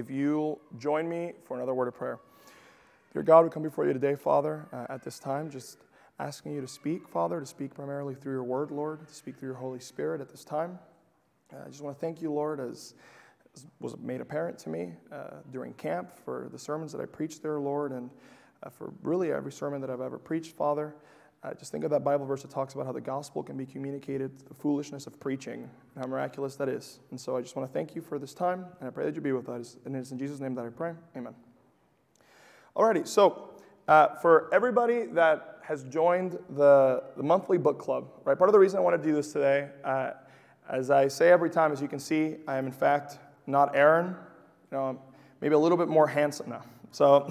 if you'll join me for another word of prayer. Dear God, we come before you today, Father, uh, at this time, just asking you to speak, Father, to speak primarily through your word, Lord, to speak through your Holy Spirit at this time. Uh, I just want to thank you, Lord, as, as was made apparent to me uh, during camp for the sermons that I preached there, Lord, and uh, for really every sermon that I've ever preached, Father. Uh, just think of that Bible verse that talks about how the gospel can be communicated, the foolishness of preaching, and how miraculous that is. And so I just want to thank you for this time, and I pray that you be with us. And it's in Jesus' name that I pray. Amen. Alrighty, so uh, for everybody that has joined the, the monthly book club, right? Part of the reason I want to do this today, uh, as I say every time, as you can see, I am in fact not Aaron. You know, maybe a little bit more handsome now. So,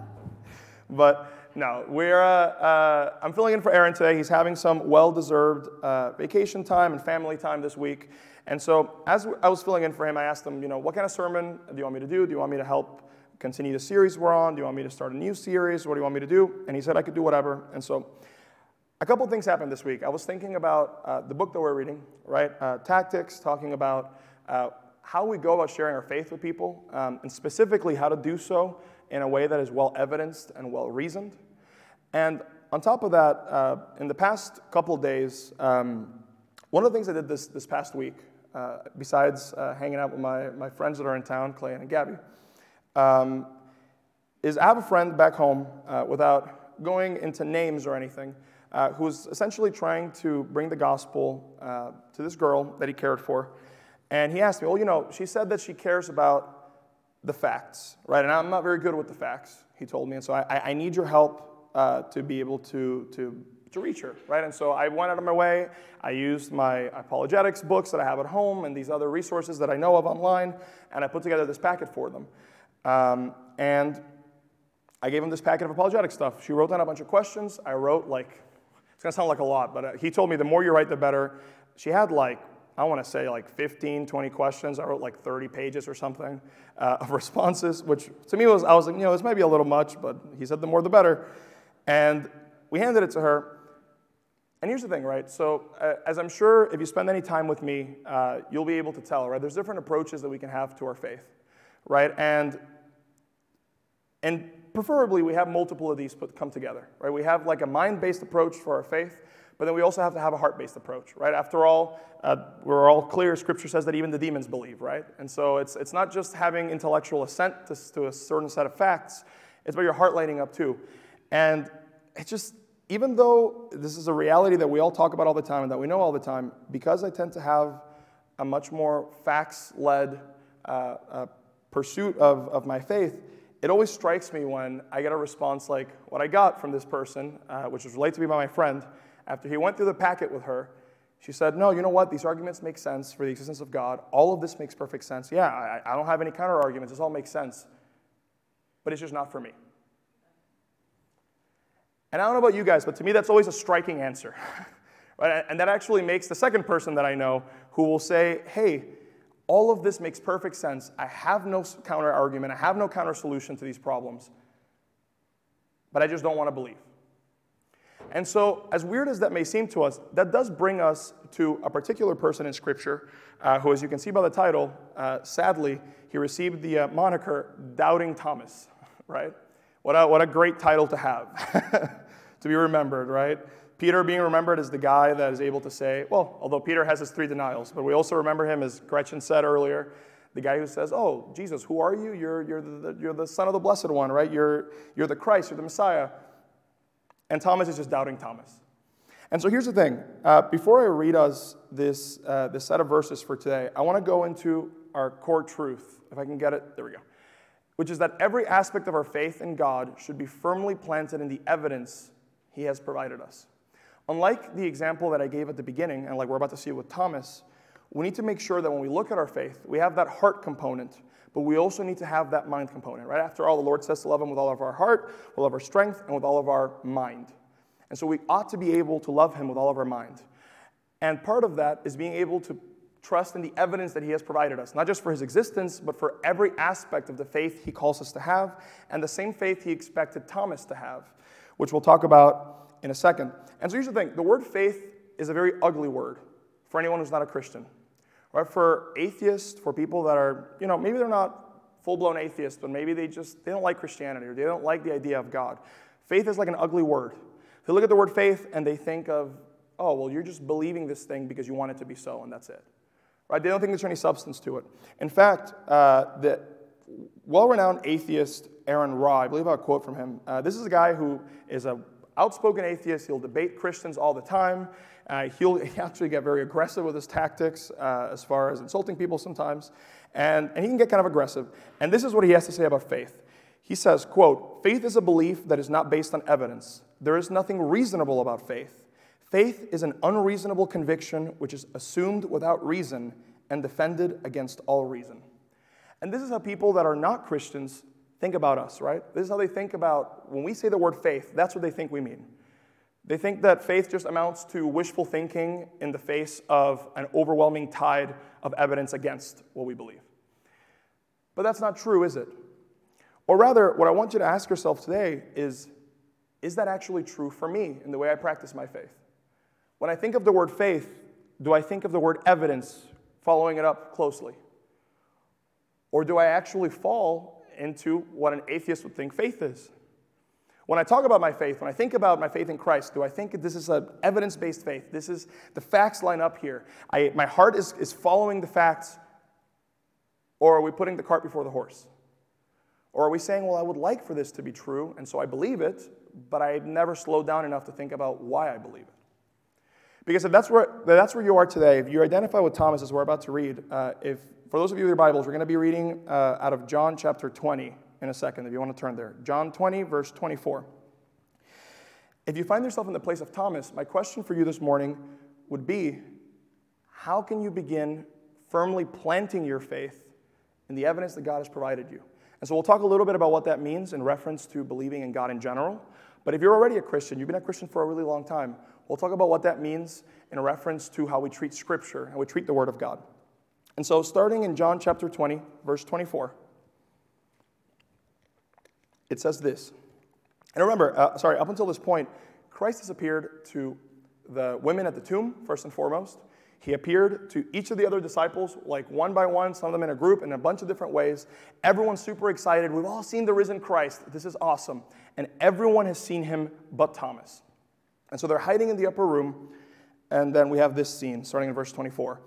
but no, we're, uh, uh, I'm filling in for Aaron today. He's having some well deserved uh, vacation time and family time this week. And so, as I was filling in for him, I asked him, you know, what kind of sermon do you want me to do? Do you want me to help continue the series we're on? Do you want me to start a new series? What do you want me to do? And he said I could do whatever. And so, a couple things happened this week. I was thinking about uh, the book that we're reading, right? Uh, tactics, talking about uh, how we go about sharing our faith with people, um, and specifically how to do so in a way that is well evidenced and well reasoned. And on top of that, uh, in the past couple days, um, one of the things I did this, this past week, uh, besides uh, hanging out with my, my friends that are in town, Clay and Gabby, um, is I have a friend back home, uh, without going into names or anything, uh, who's essentially trying to bring the gospel uh, to this girl that he cared for. And he asked me, Well, you know, she said that she cares about the facts, right? And I'm not very good with the facts, he told me. And so I, I need your help uh, to be able to, to, to reach her, right? And so I went out of my way. I used my apologetics books that I have at home and these other resources that I know of online, and I put together this packet for them. Um, and I gave him this packet of apologetic stuff. She wrote down a bunch of questions. I wrote like, it's gonna sound like a lot, but uh, he told me the more you write, the better. She had like I want to say like 15, 20 questions. I wrote like 30 pages or something uh, of responses, which to me was, I was like, you know, this might be a little much, but he said the more the better. And we handed it to her. And here's the thing, right? So, uh, as I'm sure if you spend any time with me, uh, you'll be able to tell, right? There's different approaches that we can have to our faith, right? And, and preferably, we have multiple of these put, come together, right? We have like a mind based approach for our faith, but then we also have to have a heart based approach, right? After all, uh, we're all clear, scripture says that even the demons believe, right? And so it's, it's not just having intellectual assent to, to a certain set of facts, it's about your heart lighting up too. And it's just, even though this is a reality that we all talk about all the time and that we know all the time, because I tend to have a much more facts led uh, uh, pursuit of, of my faith, it always strikes me when I get a response like what I got from this person, uh, which was relayed to me by my friend, after he went through the packet with her, she said, No, you know what? These arguments make sense for the existence of God. All of this makes perfect sense. Yeah, I, I don't have any counter arguments. This all makes sense. But it's just not for me. And I don't know about you guys, but to me, that's always a striking answer. right? And that actually makes the second person that I know who will say, Hey, all of this makes perfect sense. I have no counter argument, I have no counter solution to these problems, but I just don't want to believe. And so, as weird as that may seem to us, that does bring us to a particular person in Scripture uh, who, as you can see by the title, uh, sadly, he received the uh, moniker Doubting Thomas, right? What a, what a great title to have, to be remembered, right? Peter being remembered as the guy that is able to say, well, although Peter has his three denials, but we also remember him, as Gretchen said earlier, the guy who says, Oh, Jesus, who are you? You're, you're, the, you're the Son of the Blessed One, right? You're, you're the Christ, you're the Messiah. And Thomas is just doubting Thomas. And so here's the thing. Uh, before I read us this, uh, this set of verses for today, I want to go into our core truth. If I can get it, there we go. Which is that every aspect of our faith in God should be firmly planted in the evidence He has provided us. Unlike the example that I gave at the beginning, and like we're about to see with Thomas, we need to make sure that when we look at our faith, we have that heart component but we also need to have that mind component, right? After all, the Lord says to love Him with all of our heart, with all of our strength, and with all of our mind. And so we ought to be able to love Him with all of our mind. And part of that is being able to trust in the evidence that He has provided us, not just for His existence, but for every aspect of the faith He calls us to have, and the same faith He expected Thomas to have, which we'll talk about in a second. And so here's the thing the word faith is a very ugly word for anyone who's not a Christian. Right? For atheists, for people that are, you know, maybe they're not full blown atheists, but maybe they just they don't like Christianity or they don't like the idea of God. Faith is like an ugly word. They look at the word faith and they think of, oh, well, you're just believing this thing because you want it to be so, and that's it. Right? They don't think there's any substance to it. In fact, uh, the well renowned atheist Aaron Ra, I believe I a quote from him. Uh, this is a guy who is an outspoken atheist. He'll debate Christians all the time. Uh, he'll actually get very aggressive with his tactics uh, as far as insulting people sometimes. And, and he can get kind of aggressive. And this is what he has to say about faith. He says, quote, faith is a belief that is not based on evidence. There is nothing reasonable about faith. Faith is an unreasonable conviction which is assumed without reason and defended against all reason. And this is how people that are not Christians think about us, right? This is how they think about when we say the word faith, that's what they think we mean. They think that faith just amounts to wishful thinking in the face of an overwhelming tide of evidence against what we believe. But that's not true, is it? Or rather, what I want you to ask yourself today is is that actually true for me in the way I practice my faith? When I think of the word faith, do I think of the word evidence, following it up closely? Or do I actually fall into what an atheist would think faith is? When I talk about my faith, when I think about my faith in Christ, do I think this is an evidence based faith? This is the facts line up here. I, my heart is, is following the facts, or are we putting the cart before the horse? Or are we saying, well, I would like for this to be true, and so I believe it, but I've never slowed down enough to think about why I believe it? Because if that's where, that's where you are today, if you identify with Thomas as we're about to read, uh, if for those of you with your Bibles, we're going to be reading uh, out of John chapter 20 in a second, if you want to turn there. John 20, verse 24. If you find yourself in the place of Thomas, my question for you this morning would be how can you begin firmly planting your faith in the evidence that God has provided you? And so we'll talk a little bit about what that means in reference to believing in God in general. But if you're already a Christian, you've been a Christian for a really long time, we'll talk about what that means in reference to how we treat Scripture and we treat the Word of God. And so, starting in John chapter 20, verse 24, it says this. And remember, uh, sorry, up until this point, Christ has appeared to the women at the tomb, first and foremost. He appeared to each of the other disciples, like one by one, some of them in a group, in a bunch of different ways. Everyone's super excited. We've all seen the risen Christ. This is awesome. And everyone has seen him but Thomas. And so they're hiding in the upper room. And then we have this scene, starting in verse 24.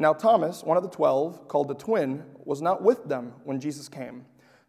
Now, Thomas, one of the twelve, called the twin, was not with them when Jesus came.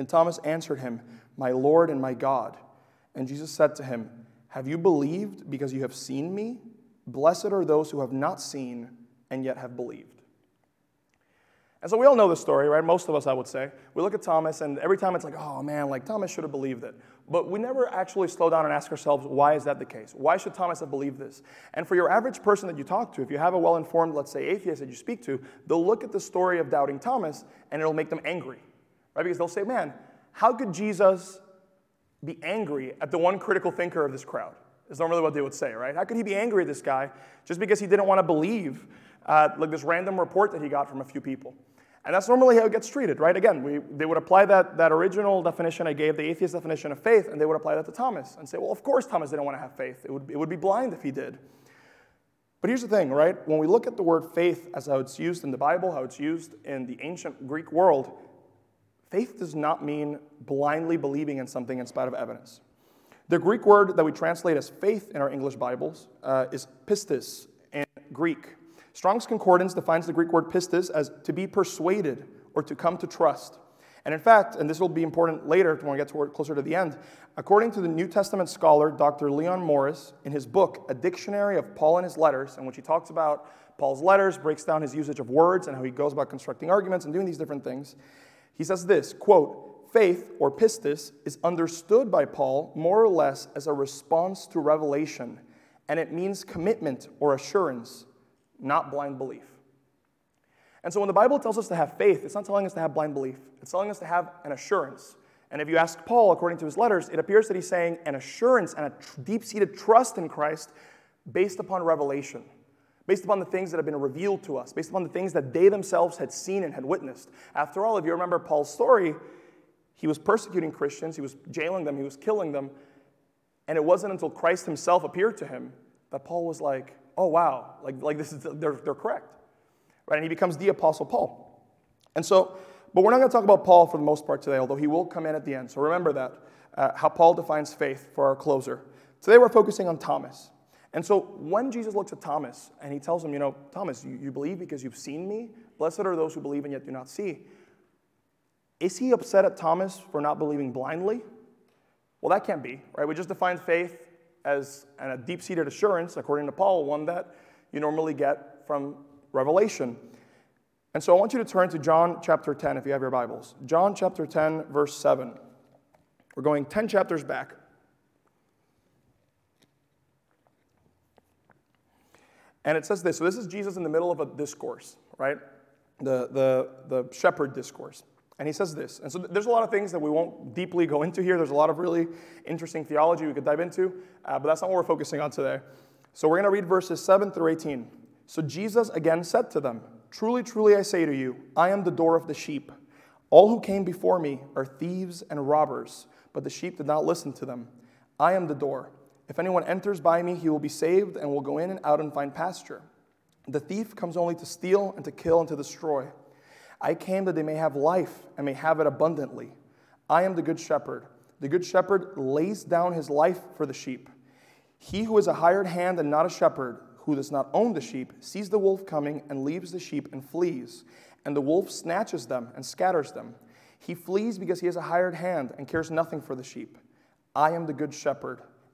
And Thomas answered him, My Lord and my God. And Jesus said to him, Have you believed because you have seen me? Blessed are those who have not seen and yet have believed. And so we all know the story, right? Most of us, I would say. We look at Thomas, and every time it's like, oh man, like Thomas should have believed it. But we never actually slow down and ask ourselves, why is that the case? Why should Thomas have believed this? And for your average person that you talk to, if you have a well informed, let's say, atheist that you speak to, they'll look at the story of doubting Thomas and it'll make them angry, right? Because they'll say, man, how could Jesus be angry at the one critical thinker of this crowd? Is normally what they would say, right? How could he be angry at this guy just because he didn't want to believe uh, like this random report that he got from a few people? And that's normally how it gets treated, right? Again, we, they would apply that, that original definition I gave, the atheist definition of faith, and they would apply that to Thomas and say, well, of course Thomas didn't want to have faith. It would, it would be blind if he did. But here's the thing, right? When we look at the word faith as how it's used in the Bible, how it's used in the ancient Greek world, faith does not mean blindly believing in something in spite of evidence. The Greek word that we translate as faith in our English Bibles uh, is pistis in Greek. Strong's Concordance defines the Greek word pistis as to be persuaded or to come to trust. And in fact, and this will be important later when we get toward, closer to the end, according to the New Testament scholar Dr. Leon Morris, in his book, A Dictionary of Paul and His Letters, in which he talks about Paul's letters, breaks down his usage of words and how he goes about constructing arguments and doing these different things, he says this quote, faith or pistis is understood by Paul more or less as a response to revelation, and it means commitment or assurance not blind belief. And so when the Bible tells us to have faith, it's not telling us to have blind belief, it's telling us to have an assurance. And if you ask Paul, according to his letters, it appears that he's saying an assurance and a deep seated trust in Christ based upon revelation, based upon the things that have been revealed to us, based upon the things that they themselves had seen and had witnessed. After all, if you remember Paul's story, he was persecuting Christians, he was jailing them, he was killing them. And it wasn't until Christ himself appeared to him that Paul was like, oh, wow, like, like this is, they're, they're correct. Right? And he becomes the Apostle Paul. And so, but we're not going to talk about Paul for the most part today, although he will come in at the end. So remember that, uh, how Paul defines faith for our closer. Today we're focusing on Thomas. And so when Jesus looks at Thomas and he tells him, you know, Thomas, you, you believe because you've seen me? Blessed are those who believe and yet do not see. Is he upset at Thomas for not believing blindly? Well, that can't be, right? We just defined faith as a deep seated assurance, according to Paul, one that you normally get from revelation. And so I want you to turn to John chapter 10 if you have your Bibles. John chapter 10, verse 7. We're going 10 chapters back. And it says this. So this is Jesus in the middle of a discourse, right? The, the, the shepherd discourse. And he says this. And so there's a lot of things that we won't deeply go into here. There's a lot of really interesting theology we could dive into, uh, but that's not what we're focusing on today. So we're going to read verses 7 through 18. So Jesus again said to them, Truly, truly, I say to you, I am the door of the sheep. All who came before me are thieves and robbers, but the sheep did not listen to them. I am the door. If anyone enters by me, he will be saved and will go in and out and find pasture. The thief comes only to steal and to kill and to destroy. I came that they may have life and may have it abundantly. I am the good shepherd. The good shepherd lays down his life for the sheep. He who is a hired hand and not a shepherd, who does not own the sheep, sees the wolf coming and leaves the sheep and flees. And the wolf snatches them and scatters them. He flees because he is a hired hand and cares nothing for the sheep. I am the good shepherd.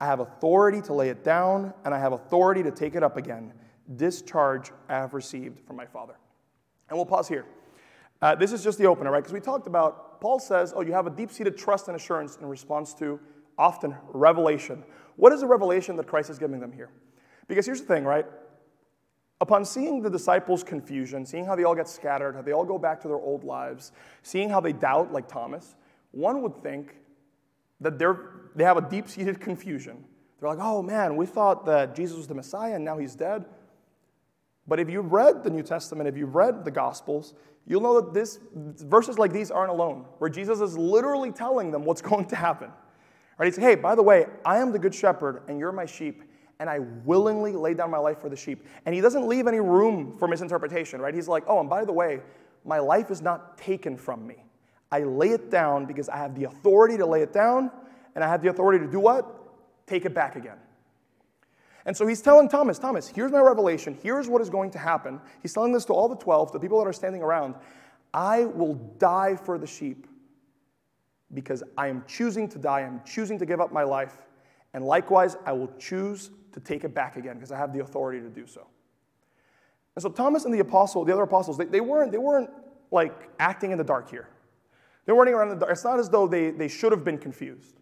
I have authority to lay it down, and I have authority to take it up again. This charge I have received from my Father. And we'll pause here. Uh, this is just the opener, right? Because we talked about, Paul says, oh, you have a deep seated trust and assurance in response to often revelation. What is the revelation that Christ is giving them here? Because here's the thing, right? Upon seeing the disciples' confusion, seeing how they all get scattered, how they all go back to their old lives, seeing how they doubt, like Thomas, one would think that they're, they have a deep seated confusion. They're like, oh man, we thought that Jesus was the Messiah and now he's dead. But if you've read the New Testament, if you've read the Gospels, you'll know that this verses like these aren't alone, where Jesus is literally telling them what's going to happen. Right? He says, Hey, by the way, I am the good shepherd, and you're my sheep, and I willingly lay down my life for the sheep. And he doesn't leave any room for misinterpretation, right? He's like, Oh, and by the way, my life is not taken from me. I lay it down because I have the authority to lay it down, and I have the authority to do what? Take it back again. And so he's telling Thomas, Thomas, here's my revelation. Here's what is going to happen. He's telling this to all the 12, the people that are standing around. I will die for the sheep because I am choosing to die. I'm choosing to give up my life. And likewise, I will choose to take it back again because I have the authority to do so. And so Thomas and the apostle, the other apostles, they, they, weren't, they weren't like acting in the dark here. They weren't around in the dark. It's not as though they, they should have been confused.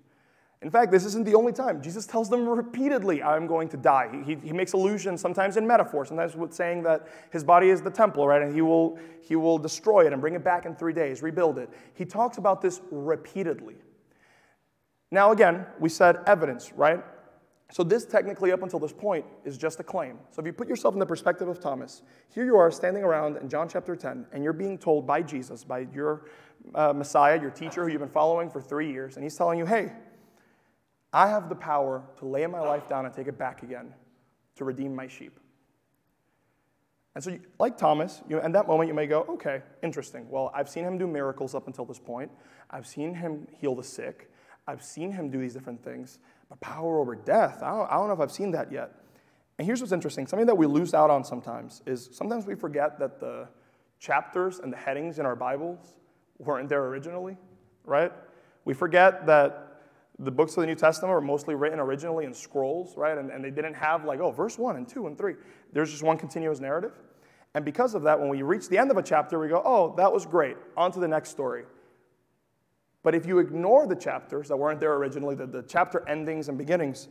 In fact, this isn't the only time. Jesus tells them repeatedly, I'm going to die. He, he makes allusions sometimes in metaphor, sometimes with saying that his body is the temple, right? And he will, he will destroy it and bring it back in three days, rebuild it. He talks about this repeatedly. Now, again, we said evidence, right? So, this technically, up until this point, is just a claim. So, if you put yourself in the perspective of Thomas, here you are standing around in John chapter 10, and you're being told by Jesus, by your uh, Messiah, your teacher who you've been following for three years, and he's telling you, hey, I have the power to lay my life down and take it back again to redeem my sheep. And so, like Thomas, you, in that moment, you may go, okay, interesting. Well, I've seen him do miracles up until this point. I've seen him heal the sick. I've seen him do these different things. But power over death, I don't, I don't know if I've seen that yet. And here's what's interesting something that we lose out on sometimes is sometimes we forget that the chapters and the headings in our Bibles weren't there originally, right? We forget that the books of the New Testament were mostly written originally in scrolls, right? And, and they didn't have like, oh, verse 1 and 2 and 3. There's just one continuous narrative. And because of that, when we reach the end of a chapter, we go, oh, that was great. On to the next story. But if you ignore the chapters that weren't there originally, the, the chapter endings and beginnings,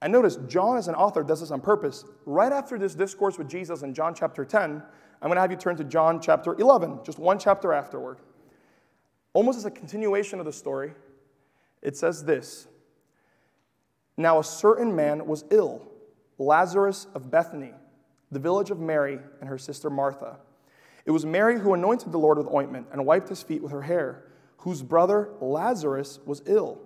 and notice, John as an author does this on purpose. Right after this discourse with Jesus in John chapter 10, I'm going to have you turn to John chapter 11, just one chapter afterward. Almost as a continuation of the story, it says this Now a certain man was ill, Lazarus of Bethany, the village of Mary and her sister Martha. It was Mary who anointed the Lord with ointment and wiped his feet with her hair, whose brother Lazarus was ill.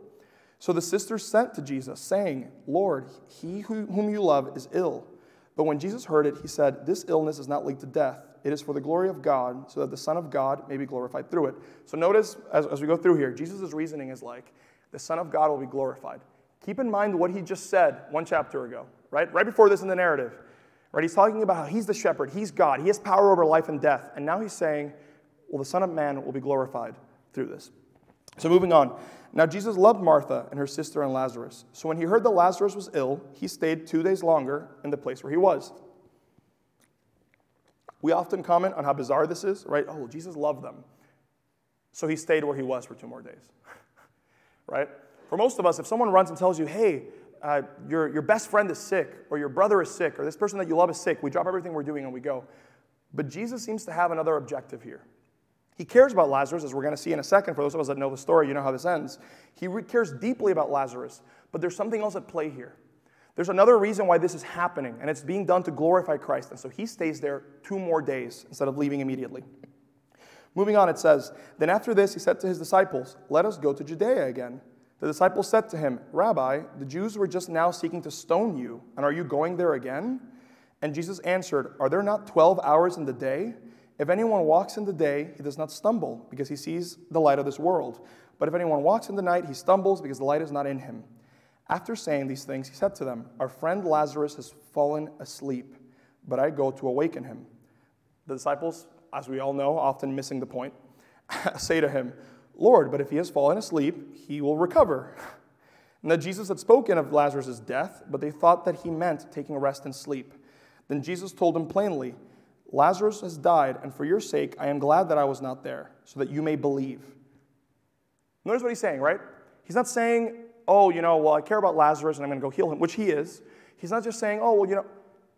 So the sisters sent to Jesus, saying, Lord, he whom you love is ill. But when Jesus heard it, he said, This illness is not linked to death. It is for the glory of God, so that the Son of God may be glorified through it. So notice, as, as we go through here, Jesus' reasoning is like, The Son of God will be glorified. Keep in mind what he just said one chapter ago, right? Right before this in the narrative. Right? He's talking about how he's the shepherd, he's God, he has power over life and death. And now he's saying, Well, the Son of Man will be glorified through this. So moving on. Now, Jesus loved Martha and her sister and Lazarus. So when he heard that Lazarus was ill, he stayed two days longer in the place where he was. We often comment on how bizarre this is, right? Oh, Jesus loved them. So he stayed where he was for two more days, right? For most of us, if someone runs and tells you, hey, uh, your, your best friend is sick, or your brother is sick, or this person that you love is sick, we drop everything we're doing and we go. But Jesus seems to have another objective here. He cares about Lazarus, as we're going to see in a second. For those of us that know the story, you know how this ends. He cares deeply about Lazarus, but there's something else at play here. There's another reason why this is happening, and it's being done to glorify Christ. And so he stays there two more days instead of leaving immediately. Moving on, it says, Then after this, he said to his disciples, Let us go to Judea again. The disciples said to him, Rabbi, the Jews were just now seeking to stone you, and are you going there again? And Jesus answered, Are there not 12 hours in the day? If anyone walks in the day, he does not stumble, because he sees the light of this world. But if anyone walks in the night, he stumbles, because the light is not in him. After saying these things, he said to them, Our friend Lazarus has fallen asleep, but I go to awaken him. The disciples, as we all know, often missing the point, say to him, Lord, but if he has fallen asleep, he will recover. And that Jesus had spoken of Lazarus' death, but they thought that he meant taking rest and sleep. Then Jesus told them plainly, Lazarus has died, and for your sake I am glad that I was not there, so that you may believe. Notice what he's saying, right? He's not saying, oh, you know, well, I care about Lazarus and I'm going to go heal him, which he is. He's not just saying, oh, well, you know,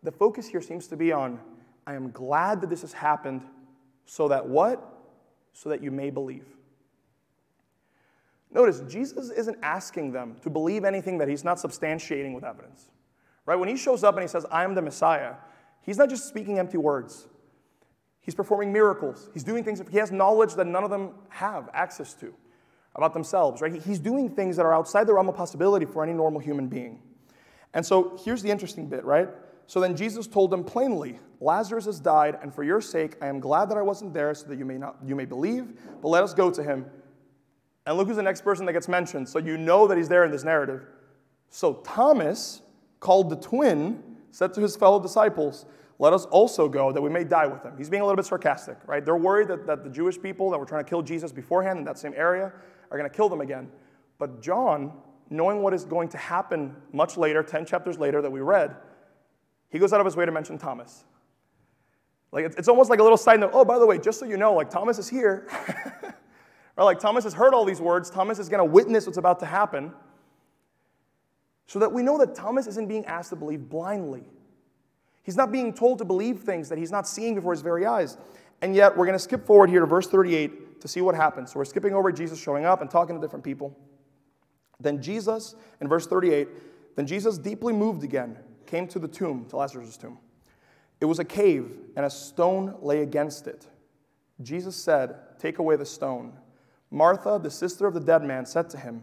the focus here seems to be on, I am glad that this has happened, so that what? So that you may believe. Notice, Jesus isn't asking them to believe anything that he's not substantiating with evidence. Right? When he shows up and he says, I am the Messiah, He's not just speaking empty words, he's performing miracles. He's doing things, he has knowledge that none of them have access to about themselves, right? He's doing things that are outside the realm of possibility for any normal human being. And so here's the interesting bit, right? So then Jesus told them plainly, Lazarus has died, and for your sake I am glad that I wasn't there so that you may not you may believe, but let us go to him. And look who's the next person that gets mentioned. So you know that he's there in this narrative. So Thomas, called the twin, said to his fellow disciples, Let us also go that we may die with him. He's being a little bit sarcastic, right? They're worried that, that the Jewish people that were trying to kill Jesus beforehand in that same area are going to kill them again. But John, knowing what is going to happen much later, 10 chapters later that we read, he goes out of his way to mention Thomas. Like it's, it's almost like a little side note. Oh, by the way, just so you know, like Thomas is here. or like Thomas has heard all these words. Thomas is going to witness what's about to happen. So that we know that Thomas isn't being asked to believe blindly. He's not being told to believe things that he's not seeing before his very eyes. And yet, we're going to skip forward here to verse 38 to see what happens. So we're skipping over Jesus showing up and talking to different people. Then Jesus, in verse 38, then Jesus, deeply moved again, came to the tomb, to Lazarus' tomb. It was a cave, and a stone lay against it. Jesus said, Take away the stone. Martha, the sister of the dead man, said to him,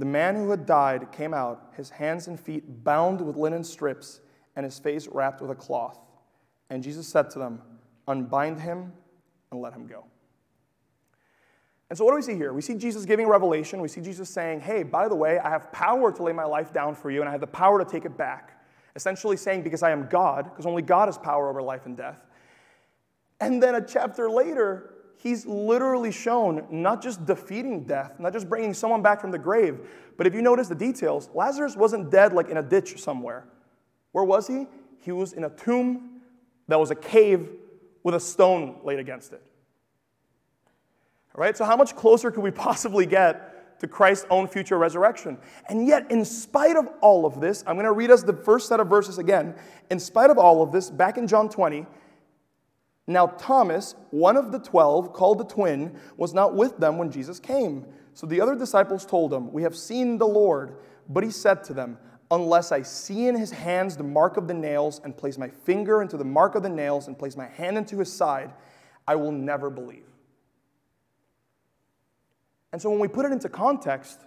The man who had died came out, his hands and feet bound with linen strips, and his face wrapped with a cloth. And Jesus said to them, Unbind him and let him go. And so, what do we see here? We see Jesus giving revelation. We see Jesus saying, Hey, by the way, I have power to lay my life down for you, and I have the power to take it back. Essentially saying, Because I am God, because only God has power over life and death. And then a chapter later, he's literally shown not just defeating death, not just bringing someone back from the grave, but if you notice the details, Lazarus wasn't dead like in a ditch somewhere. Where was he? He was in a tomb that was a cave with a stone laid against it. All right, so how much closer could we possibly get to Christ's own future resurrection? And yet, in spite of all of this, I'm going to read us the first set of verses again. In spite of all of this, back in John 20, now Thomas, one of the twelve, called the twin, was not with them when Jesus came. So the other disciples told him, We have seen the Lord. But he said to them, Unless I see in his hands the mark of the nails, and place my finger into the mark of the nails, and place my hand into his side, I will never believe. And so when we put it into context,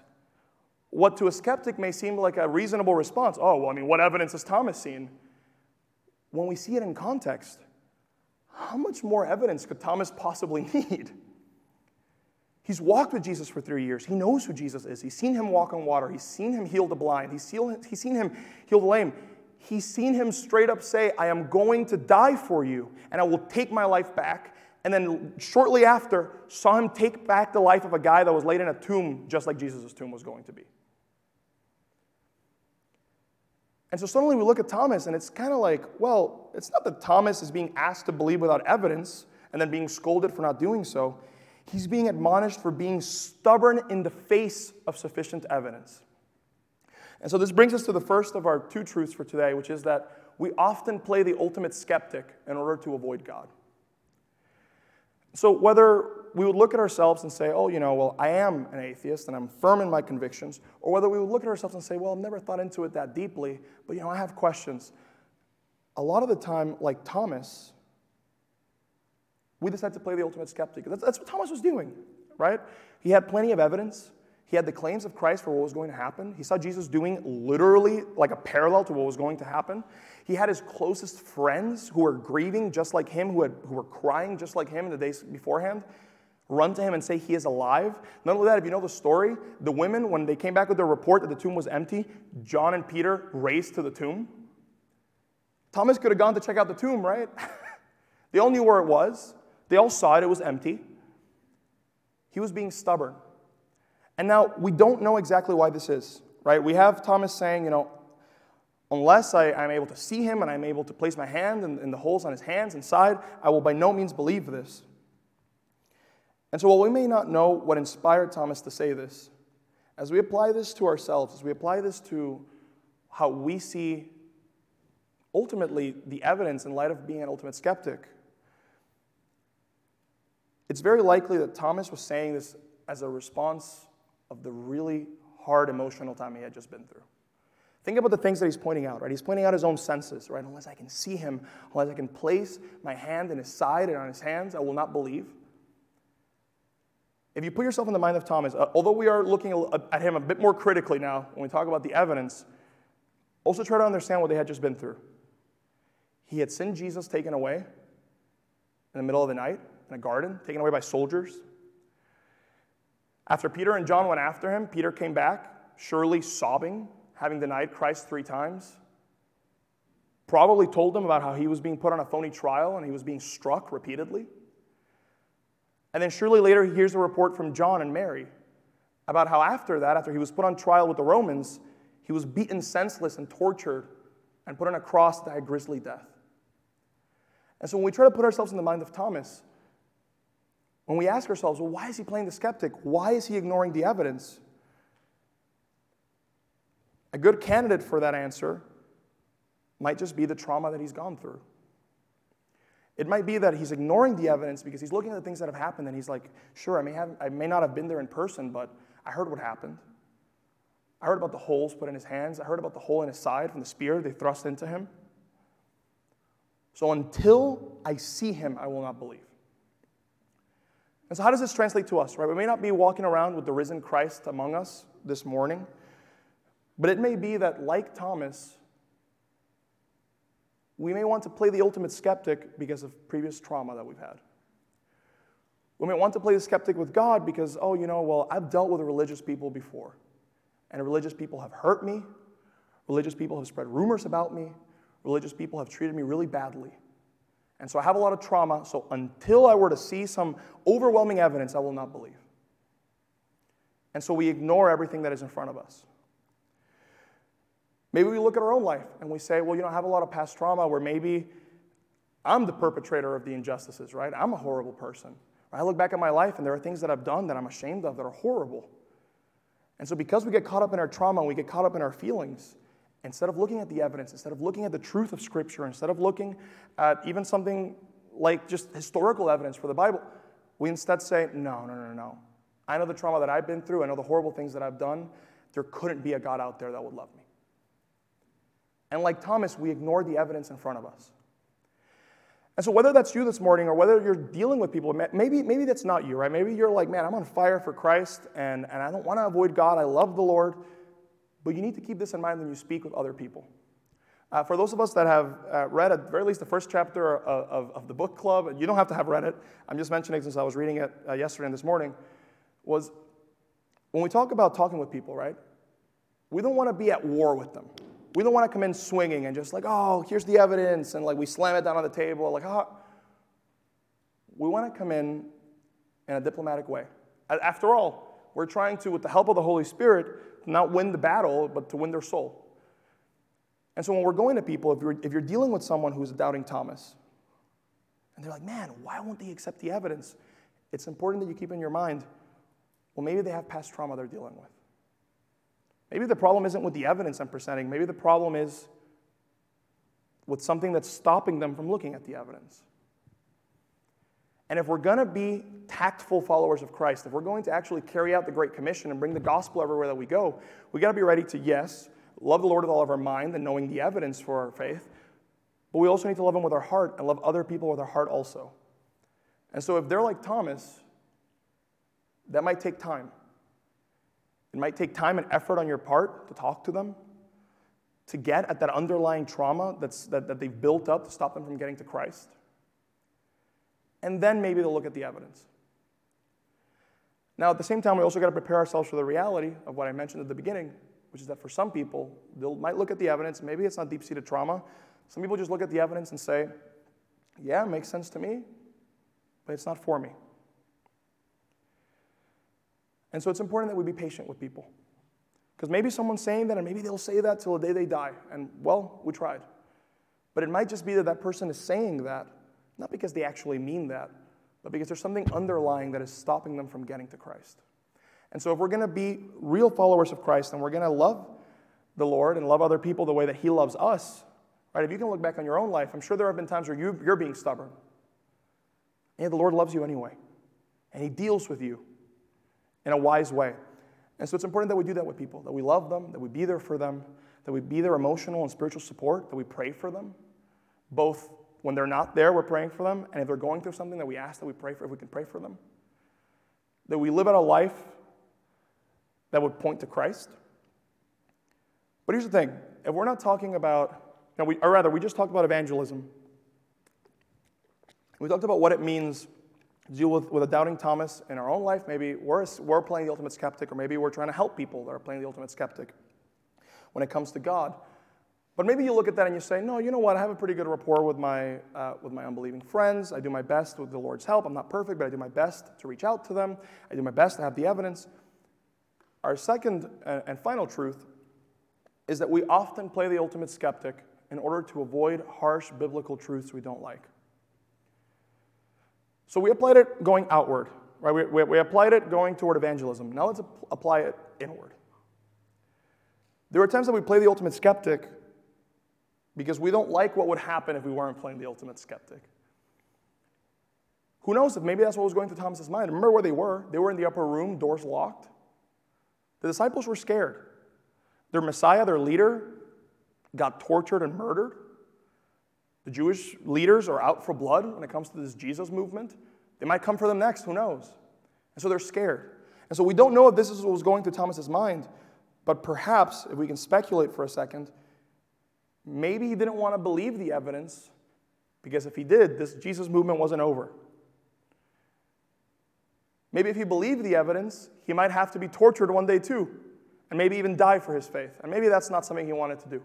what to a skeptic may seem like a reasonable response oh, well, I mean, what evidence has Thomas seen? When we see it in context, how much more evidence could Thomas possibly need? He's walked with Jesus for three years. He knows who Jesus is. He's seen him walk on water. He's seen him heal the blind. He's seen him heal the lame. He's seen him straight up say, I am going to die for you, and I will take my life back and then shortly after saw him take back the life of a guy that was laid in a tomb just like jesus' tomb was going to be and so suddenly we look at thomas and it's kind of like well it's not that thomas is being asked to believe without evidence and then being scolded for not doing so. He's being admonished for being stubborn in the face of sufficient evidence. And so this brings us to the first of our two truths for today which is that we often play the ultimate skeptic in order to avoid god. So, whether we would look at ourselves and say, oh, you know, well, I am an atheist and I'm firm in my convictions, or whether we would look at ourselves and say, well, I've never thought into it that deeply, but, you know, I have questions. A lot of the time, like Thomas, we decide to play the ultimate skeptic. That's, that's what Thomas was doing, right? He had plenty of evidence. He had the claims of Christ for what was going to happen. He saw Jesus doing literally like a parallel to what was going to happen. He had his closest friends who were grieving just like him, who, had, who were crying just like him in the days beforehand, run to him and say he is alive. Not only that, if you know the story, the women, when they came back with their report that the tomb was empty, John and Peter raced to the tomb. Thomas could have gone to check out the tomb, right? they all knew where it was, they all saw it, it was empty. He was being stubborn. And now we don't know exactly why this is, right? We have Thomas saying, you know, unless I, am able to see him and I'm able to place my hand in, in the holes on his hands and side, I will by no means believe this. And so while we may not know what inspired Thomas to say this, as we apply this to ourselves, as we apply this to how we see ultimately the evidence in light of being an ultimate skeptic, it's very likely that Thomas was saying this as a response of the really hard emotional time he had just been through. Think about the things that he's pointing out, right? He's pointing out his own senses, right? Unless I can see him, unless I can place my hand in his side and on his hands, I will not believe. If you put yourself in the mind of Thomas, uh, although we are looking at him a bit more critically now when we talk about the evidence, also try to understand what they had just been through. He had seen Jesus taken away in the middle of the night in a garden, taken away by soldiers. After Peter and John went after him, Peter came back, surely sobbing, having denied Christ three times. Probably told them about how he was being put on a phony trial and he was being struck repeatedly. And then surely later he hears a report from John and Mary about how after that, after he was put on trial with the Romans, he was beaten senseless and tortured and put on a cross to die a grisly death. And so when we try to put ourselves in the mind of Thomas, when we ask ourselves, well, why is he playing the skeptic? Why is he ignoring the evidence? A good candidate for that answer might just be the trauma that he's gone through. It might be that he's ignoring the evidence because he's looking at the things that have happened and he's like, sure, I may, have, I may not have been there in person, but I heard what happened. I heard about the holes put in his hands. I heard about the hole in his side from the spear they thrust into him. So until I see him, I will not believe. And so, how does this translate to us, right? We may not be walking around with the risen Christ among us this morning, but it may be that, like Thomas, we may want to play the ultimate skeptic because of previous trauma that we've had. We may want to play the skeptic with God because, oh, you know, well, I've dealt with religious people before, and religious people have hurt me, religious people have spread rumors about me, religious people have treated me really badly. And so I have a lot of trauma, so until I were to see some overwhelming evidence, I will not believe. And so we ignore everything that is in front of us. Maybe we look at our own life and we say, well, you know, I have a lot of past trauma where maybe I'm the perpetrator of the injustices, right? I'm a horrible person. I look back at my life and there are things that I've done that I'm ashamed of that are horrible. And so, because we get caught up in our trauma and we get caught up in our feelings, instead of looking at the evidence, instead of looking at the truth of Scripture, instead of looking at even something like just historical evidence for the Bible, we instead say, no, no, no, no. I know the trauma that I've been through, I know the horrible things that I've done. There couldn't be a God out there that would love me. And like Thomas, we ignore the evidence in front of us. And so, whether that's you this morning or whether you're dealing with people, maybe, maybe that's not you, right? Maybe you're like, man, I'm on fire for Christ and, and I don't want to avoid God. I love the Lord. But you need to keep this in mind when you speak with other people. Uh, for those of us that have uh, read at very least the first chapter of, of, of, the book club, you don't have to have read it. I'm just mentioning since I was reading it uh, yesterday and this morning, was when we talk about talking with people, right? We don't want to be at war with them. We don't want to come in swinging and just like, oh, here's the evidence, and like we slam it down on the table, like, ah. Oh. We want to come in in a diplomatic way. After all, we're trying to, with the help of the Holy Spirit, not win the battle, but to win their soul. And so when we're going to people, if you're, if you're dealing with someone who's a doubting Thomas, and they're like, man, why won't they accept the evidence? It's important that you keep in your mind, well, maybe they have past trauma they're dealing with. Maybe the problem isn't with the evidence I'm presenting. Maybe the problem is with something that's stopping them from looking at the evidence. And if we're going to be tactful followers of Christ, if we're going to actually carry out the Great Commission and bring the gospel everywhere that we go, we got to be ready to, yes, love the Lord with all of our mind and knowing the evidence for our faith, but we also need to love Him with our heart and love other people with our heart also. And so if they're like Thomas, that might take time. It might take time and effort on your part to talk to them, to get at that underlying trauma that's, that, that they've built up to stop them from getting to Christ. And then maybe they'll look at the evidence. Now, at the same time, we also got to prepare ourselves for the reality of what I mentioned at the beginning, which is that for some people, they might look at the evidence. Maybe it's not deep seated trauma. Some people just look at the evidence and say, yeah, it makes sense to me, but it's not for me. And so it's important that we be patient with people. Because maybe someone's saying that, and maybe they'll say that till the day they die. And well, we tried. But it might just be that that person is saying that, not because they actually mean that, but because there's something underlying that is stopping them from getting to Christ. And so if we're going to be real followers of Christ and we're going to love the Lord and love other people the way that He loves us, right? If you can look back on your own life, I'm sure there have been times where you, you're being stubborn. And the Lord loves you anyway. And He deals with you in a wise way. And so it's important that we do that with people, that we love them, that we be there for them, that we be their emotional and spiritual support, that we pray for them. Both when they're not there, we're praying for them, and if they're going through something, that we ask that we pray for, if we can pray for them. That we live out a life that would point to Christ. But here's the thing if we're not talking about, know, we, or rather, we just talked about evangelism. We talked about what it means deal with, with a doubting Thomas in our own life. Maybe we're, we're playing the ultimate skeptic, or maybe we're trying to help people that are playing the ultimate skeptic when it comes to God. But maybe you look at that and you say, no, you know what? I have a pretty good rapport with my, uh, with my unbelieving friends. I do my best with the Lord's help. I'm not perfect, but I do my best to reach out to them. I do my best to have the evidence. Our second and final truth is that we often play the ultimate skeptic in order to avoid harsh biblical truths we don't like. So we applied it going outward, right? We, we, we applied it going toward evangelism. Now let's apply it inward. There are times that we play the ultimate skeptic because we don't like what would happen if we weren't playing the ultimate skeptic. Who knows if maybe that's what was going through Thomas's mind. Remember where they were? They were in the upper room, doors locked. The disciples were scared. Their Messiah, their leader, got tortured and murdered. The Jewish leaders are out for blood when it comes to this Jesus movement. They might come for them next, who knows? And so they're scared. And so we don't know if this is what was going through Thomas's mind, but perhaps, if we can speculate for a second, maybe he didn't want to believe the evidence because if he did, this Jesus movement wasn't over. Maybe if he believed the evidence, he might have to be tortured one day too, and maybe even die for his faith. And maybe that's not something he wanted to do.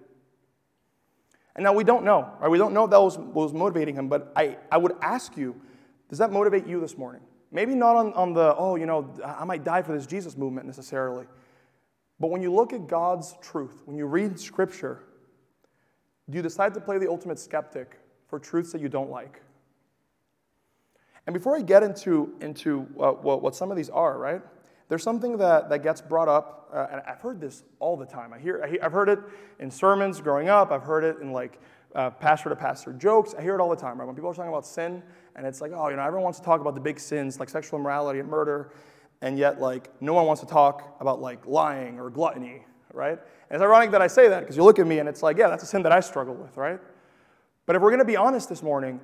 And now we don't know, right? We don't know if that was what was motivating him, but I, I would ask you, does that motivate you this morning? Maybe not on, on the, oh, you know, I might die for this Jesus movement necessarily. But when you look at God's truth, when you read Scripture, do you decide to play the ultimate skeptic for truths that you don't like? And before I get into, into uh, what, what some of these are, right, there's something that, that gets brought up, uh, and I've heard this all the time. I hear, I have heard it in sermons growing up, I've heard it in like uh, pastor to pastor jokes. I hear it all the time, right? When people are talking about sin, and it's like, oh, you know, everyone wants to talk about the big sins like sexual immorality and murder, and yet, like, no one wants to talk about like lying or gluttony, right? And it's ironic that I say that because you look at me and it's like, yeah, that's a sin that I struggle with, right? But if we're going to be honest this morning,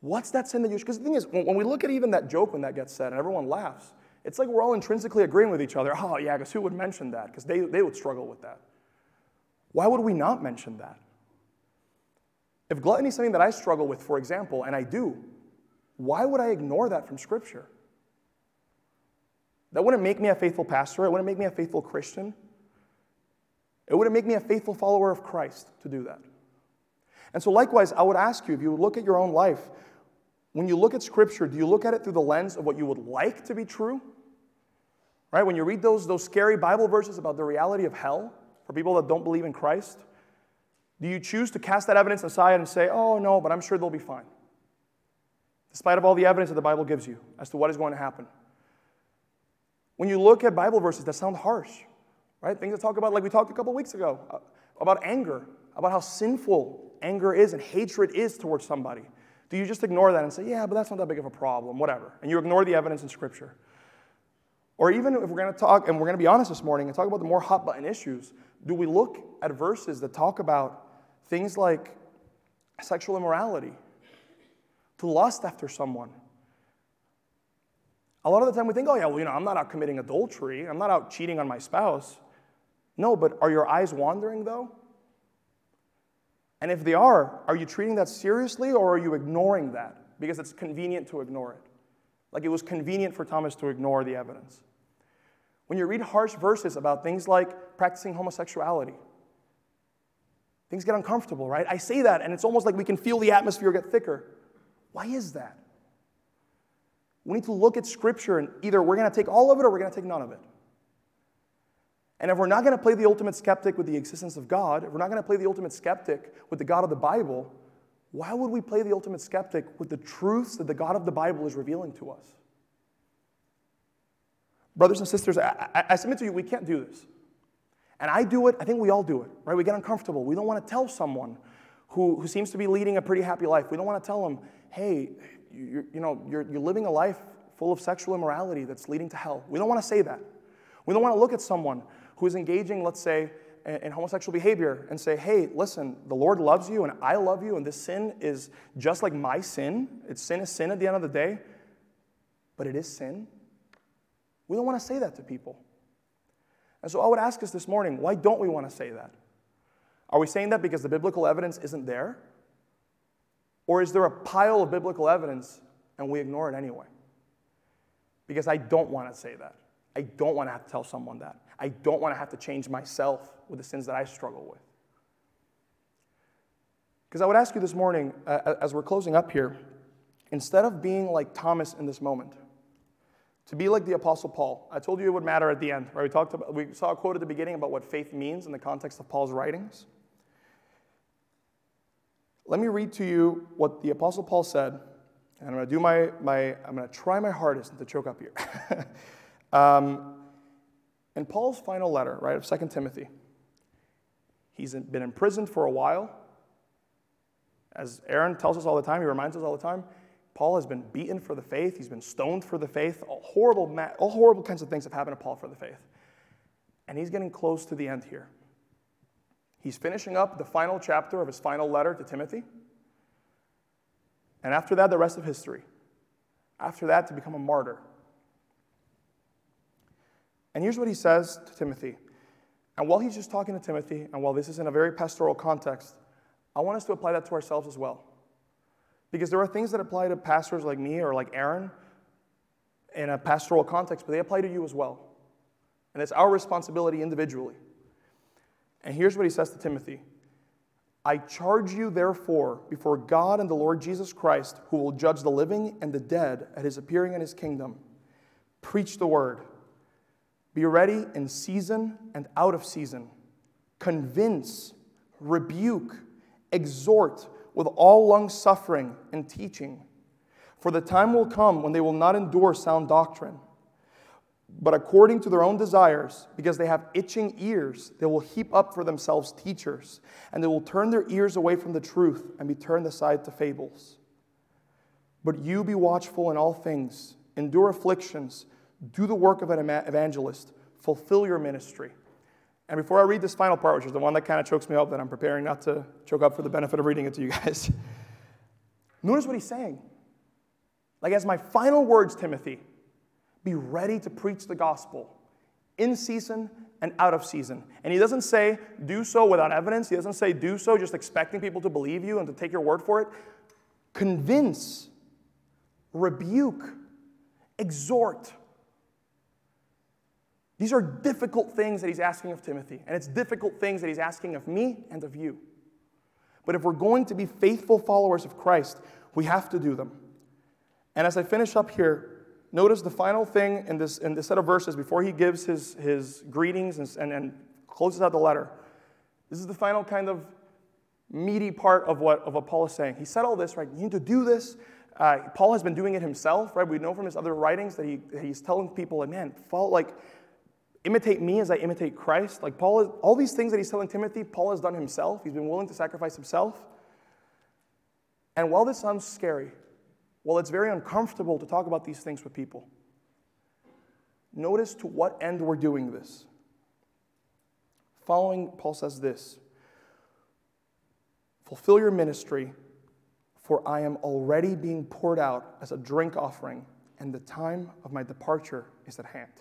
what's that sin that you? Because the thing is, when, when we look at even that joke when that gets said and everyone laughs, it's like we're all intrinsically agreeing with each other. Oh, yeah, because who would mention that? Because they, they would struggle with that. Why would we not mention that? If gluttony is something that I struggle with, for example, and I do, why would I ignore that from Scripture? That wouldn't make me a faithful pastor. It wouldn't make me a faithful Christian. It wouldn't make me a faithful follower of Christ to do that. And so, likewise, I would ask you if you look at your own life, when you look at Scripture, do you look at it through the lens of what you would like to be true? Right? When you read those, those scary Bible verses about the reality of hell for people that don't believe in Christ, do you choose to cast that evidence aside and say, oh, no, but I'm sure they'll be fine? Despite of all the evidence that the Bible gives you as to what is going to happen. When you look at Bible verses that sound harsh, right? Things that talk about, like we talked a couple weeks ago, uh, about anger, about how sinful anger is and hatred is towards somebody. Do you just ignore that and say, yeah, but that's not that big of a problem, whatever? And you ignore the evidence in Scripture. Or even if we're going to talk, and we're going to be honest this morning and talk about the more hot button issues, do we look at verses that talk about Things like sexual immorality, to lust after someone. A lot of the time we think, oh, yeah, well, you know, I'm not out committing adultery, I'm not out cheating on my spouse. No, but are your eyes wandering though? And if they are, are you treating that seriously or are you ignoring that because it's convenient to ignore it? Like it was convenient for Thomas to ignore the evidence. When you read harsh verses about things like practicing homosexuality, Things get uncomfortable, right? I say that, and it's almost like we can feel the atmosphere get thicker. Why is that? We need to look at Scripture, and either we're going to take all of it or we're going to take none of it. And if we're not going to play the ultimate skeptic with the existence of God, if we're not going to play the ultimate skeptic with the God of the Bible, why would we play the ultimate skeptic with the truths that the God of the Bible is revealing to us? Brothers and sisters, I, I, I submit to you, we can't do this. And I do it, I think we all do it, right? We get uncomfortable. We don't want to tell someone who, who seems to be leading a pretty happy life. We don't want to tell them, hey, you're, you know, you're, you're living a life full of sexual immorality that's leading to hell. We don't want to say that. We don't want to look at someone who is engaging, let's say, in homosexual behavior and say, hey, listen, the Lord loves you and I love you, and this sin is just like my sin. It's sin is sin at the end of the day, but it is sin. We don't want to say that to people. And so I would ask us this morning why don't we want to say that? Are we saying that because the biblical evidence isn't there? Or is there a pile of biblical evidence and we ignore it anyway? Because I don't want to say that. I don't want to have to tell someone that. I don't want to have to change myself with the sins that I struggle with. Because I would ask you this morning, uh, as we're closing up here, instead of being like Thomas in this moment, to be like the Apostle Paul. I told you it would matter at the end, right? We, talked about, we saw a quote at the beginning about what faith means in the context of Paul's writings. Let me read to you what the Apostle Paul said, and I'm going to do my, my I'm going to try my hardest to choke up here. um, in Paul's final letter, right, of 2 Timothy, he's been imprisoned for a while. As Aaron tells us all the time, he reminds us all the time, Paul has been beaten for the faith. He's been stoned for the faith. All horrible, all horrible kinds of things have happened to Paul for the faith. And he's getting close to the end here. He's finishing up the final chapter of his final letter to Timothy. And after that, the rest of history. After that, to become a martyr. And here's what he says to Timothy. And while he's just talking to Timothy, and while this is in a very pastoral context, I want us to apply that to ourselves as well. Because there are things that apply to pastors like me or like Aaron in a pastoral context, but they apply to you as well. And it's our responsibility individually. And here's what he says to Timothy I charge you, therefore, before God and the Lord Jesus Christ, who will judge the living and the dead at his appearing in his kingdom, preach the word. Be ready in season and out of season. Convince, rebuke, exhort with all long suffering and teaching. For the time will come when they will not endure sound doctrine, but according to their own desires, because they have itching ears, they will heap up for themselves teachers, and they will turn their ears away from the truth and be turned aside to fables. But you be watchful in all things, endure afflictions do the work of an evangelist, fulfill your ministry. And before I read this final part, which is the one that kind of chokes me up, that I'm preparing not to choke up for the benefit of reading it to you guys, notice what he's saying. Like, as my final words, Timothy, be ready to preach the gospel in season and out of season. And he doesn't say do so without evidence. He doesn't say do so just expecting people to believe you and to take your word for it. Convince, rebuke, exhort, these are difficult things that he's asking of Timothy, and it's difficult things that he's asking of me and of you. But if we're going to be faithful followers of Christ, we have to do them. And as I finish up here, notice the final thing in this, in this set of verses before he gives his, his greetings and, and, and closes out the letter. This is the final kind of meaty part of what, of what Paul is saying. He said all this, right? You need to do this. Uh, Paul has been doing it himself, right? We know from his other writings that, he, he's telling people, like, man, follow, like, imitate me as I imitate Christ. Like Paul, is, all these things that he's telling Timothy, Paul has done himself. He's been willing to sacrifice himself. And while this sounds scary, while it's very uncomfortable to talk about these things with people, notice to what end we're doing this. Following, Paul says this Fulfill your ministry, for I am already being poured out as a drink offering, and the time of my departure is at hand.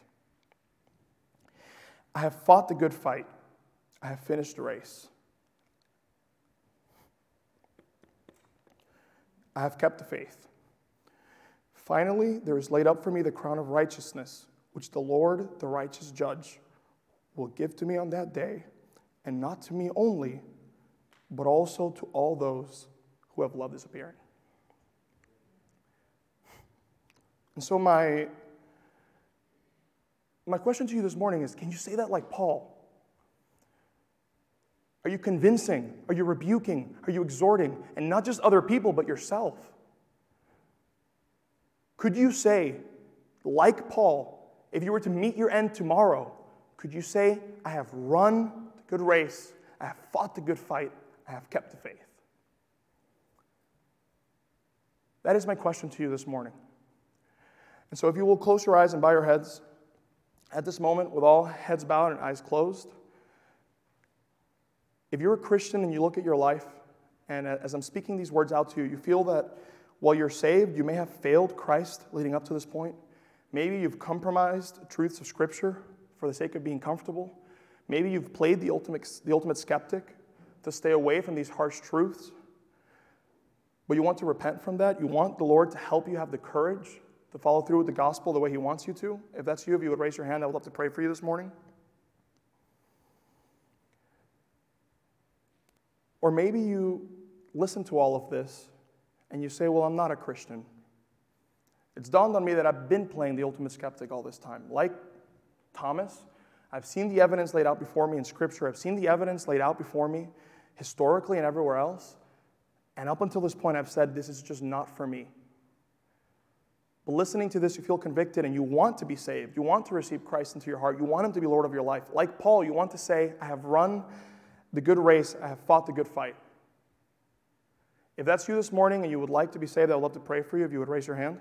I have fought the good fight. I have finished the race. I have kept the faith. Finally, there is laid up for me the crown of righteousness, which the Lord, the righteous judge, will give to me on that day, and not to me only, but also to all those who have loved his appearing. And so, my my question to you this morning is can you say that like Paul? Are you convincing? Are you rebuking? Are you exhorting? And not just other people, but yourself? Could you say, like Paul, if you were to meet your end tomorrow, could you say, I have run the good race, I have fought the good fight, I have kept the faith? That is my question to you this morning. And so, if you will close your eyes and bow your heads at this moment, with all heads bowed and eyes closed, if you're a Christian and you look at your life, and as I'm speaking these words out to you, you feel that while you're saved, you may have failed Christ leading up to this point. Maybe you've compromised truths of Scripture for the sake of being comfortable. Maybe you've played the ultimate, the ultimate skeptic to stay away from these harsh truths. But you want to repent from that. You want the Lord to help you have the courage to follow through with the gospel the way He wants you to. If that's you, if you would raise your hand, I would love to pray for you this morning. Or maybe you listen to all of this and you say, Well, I'm not a Christian. It's dawned on me that I've been playing the ultimate skeptic all this time. Like Thomas, I've seen the evidence laid out before me in Scripture, I've seen the evidence laid out before me historically and everywhere else. And up until this point, I've said, This is just not for me. But listening to this, you feel convicted and you want to be saved. You want to receive Christ into your heart. You want Him to be Lord of your life. Like Paul, you want to say, I have run the good race, I have fought the good fight. If that's you this morning and you would like to be saved, I would love to pray for you if you would raise your hand.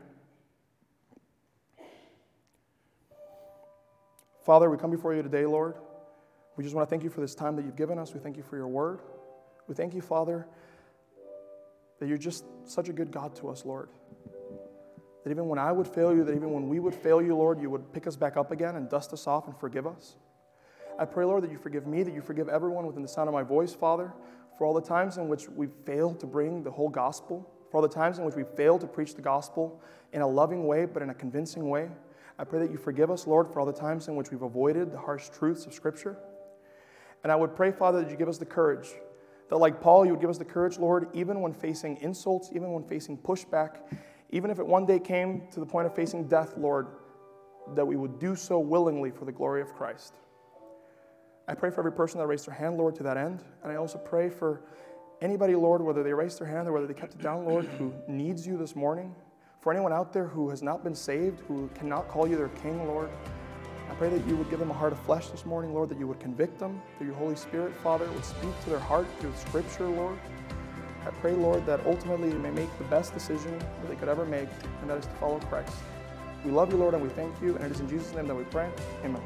Father, we come before you today, Lord. We just want to thank you for this time that you've given us. We thank you for your word. We thank you, Father, that you're just such a good God to us, Lord That even when I would fail you, that even when we would fail you, Lord, you would pick us back up again and dust us off and forgive us. I pray, Lord, that you forgive me, that you forgive everyone within the sound of my voice, Father, for all the times in which we failed to bring the whole gospel, for all the times in which we failed to preach the gospel in a loving way, but in a convincing way. I pray that you forgive us, Lord, for all the times in which we've avoided the harsh truths of Scripture. And I would pray, Father, that you give us the courage, that like Paul, you would give us the courage, Lord, even when facing insults, even when facing pushback, even if it one day came to the point of facing death, Lord, that we would do so willingly for the glory of Christ. I pray for every person that raised their hand, Lord, to that end. And I also pray for anybody, Lord, whether they raised their hand or whether they kept it down, Lord, who needs you this morning. For anyone out there who has not been saved, who cannot call you their king, Lord, I pray that you would give them a heart of flesh this morning, Lord, that you would convict them through your Holy Spirit, Father, would speak to their heart through Scripture, Lord. I pray, Lord, that ultimately they may make the best decision that they could ever make, and that is to follow Christ. We love you, Lord, and we thank you, and it is in Jesus' name that we pray. Amen.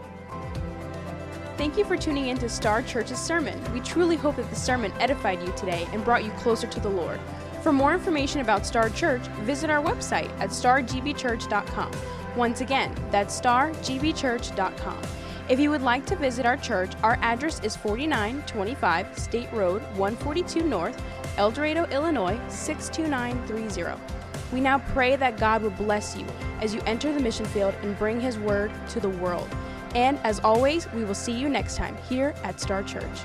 Thank you for tuning in to Star Church's sermon. We truly hope that the sermon edified you today and brought you closer to the Lord. For more information about Star Church, visit our website at stargbchurch.com. Once again, that's stargbchurch.com. If you would like to visit our church, our address is 4925 State Road 142 North, Eldorado, Illinois 62930. We now pray that God will bless you as you enter the mission field and bring His word to the world. And as always, we will see you next time here at Star Church.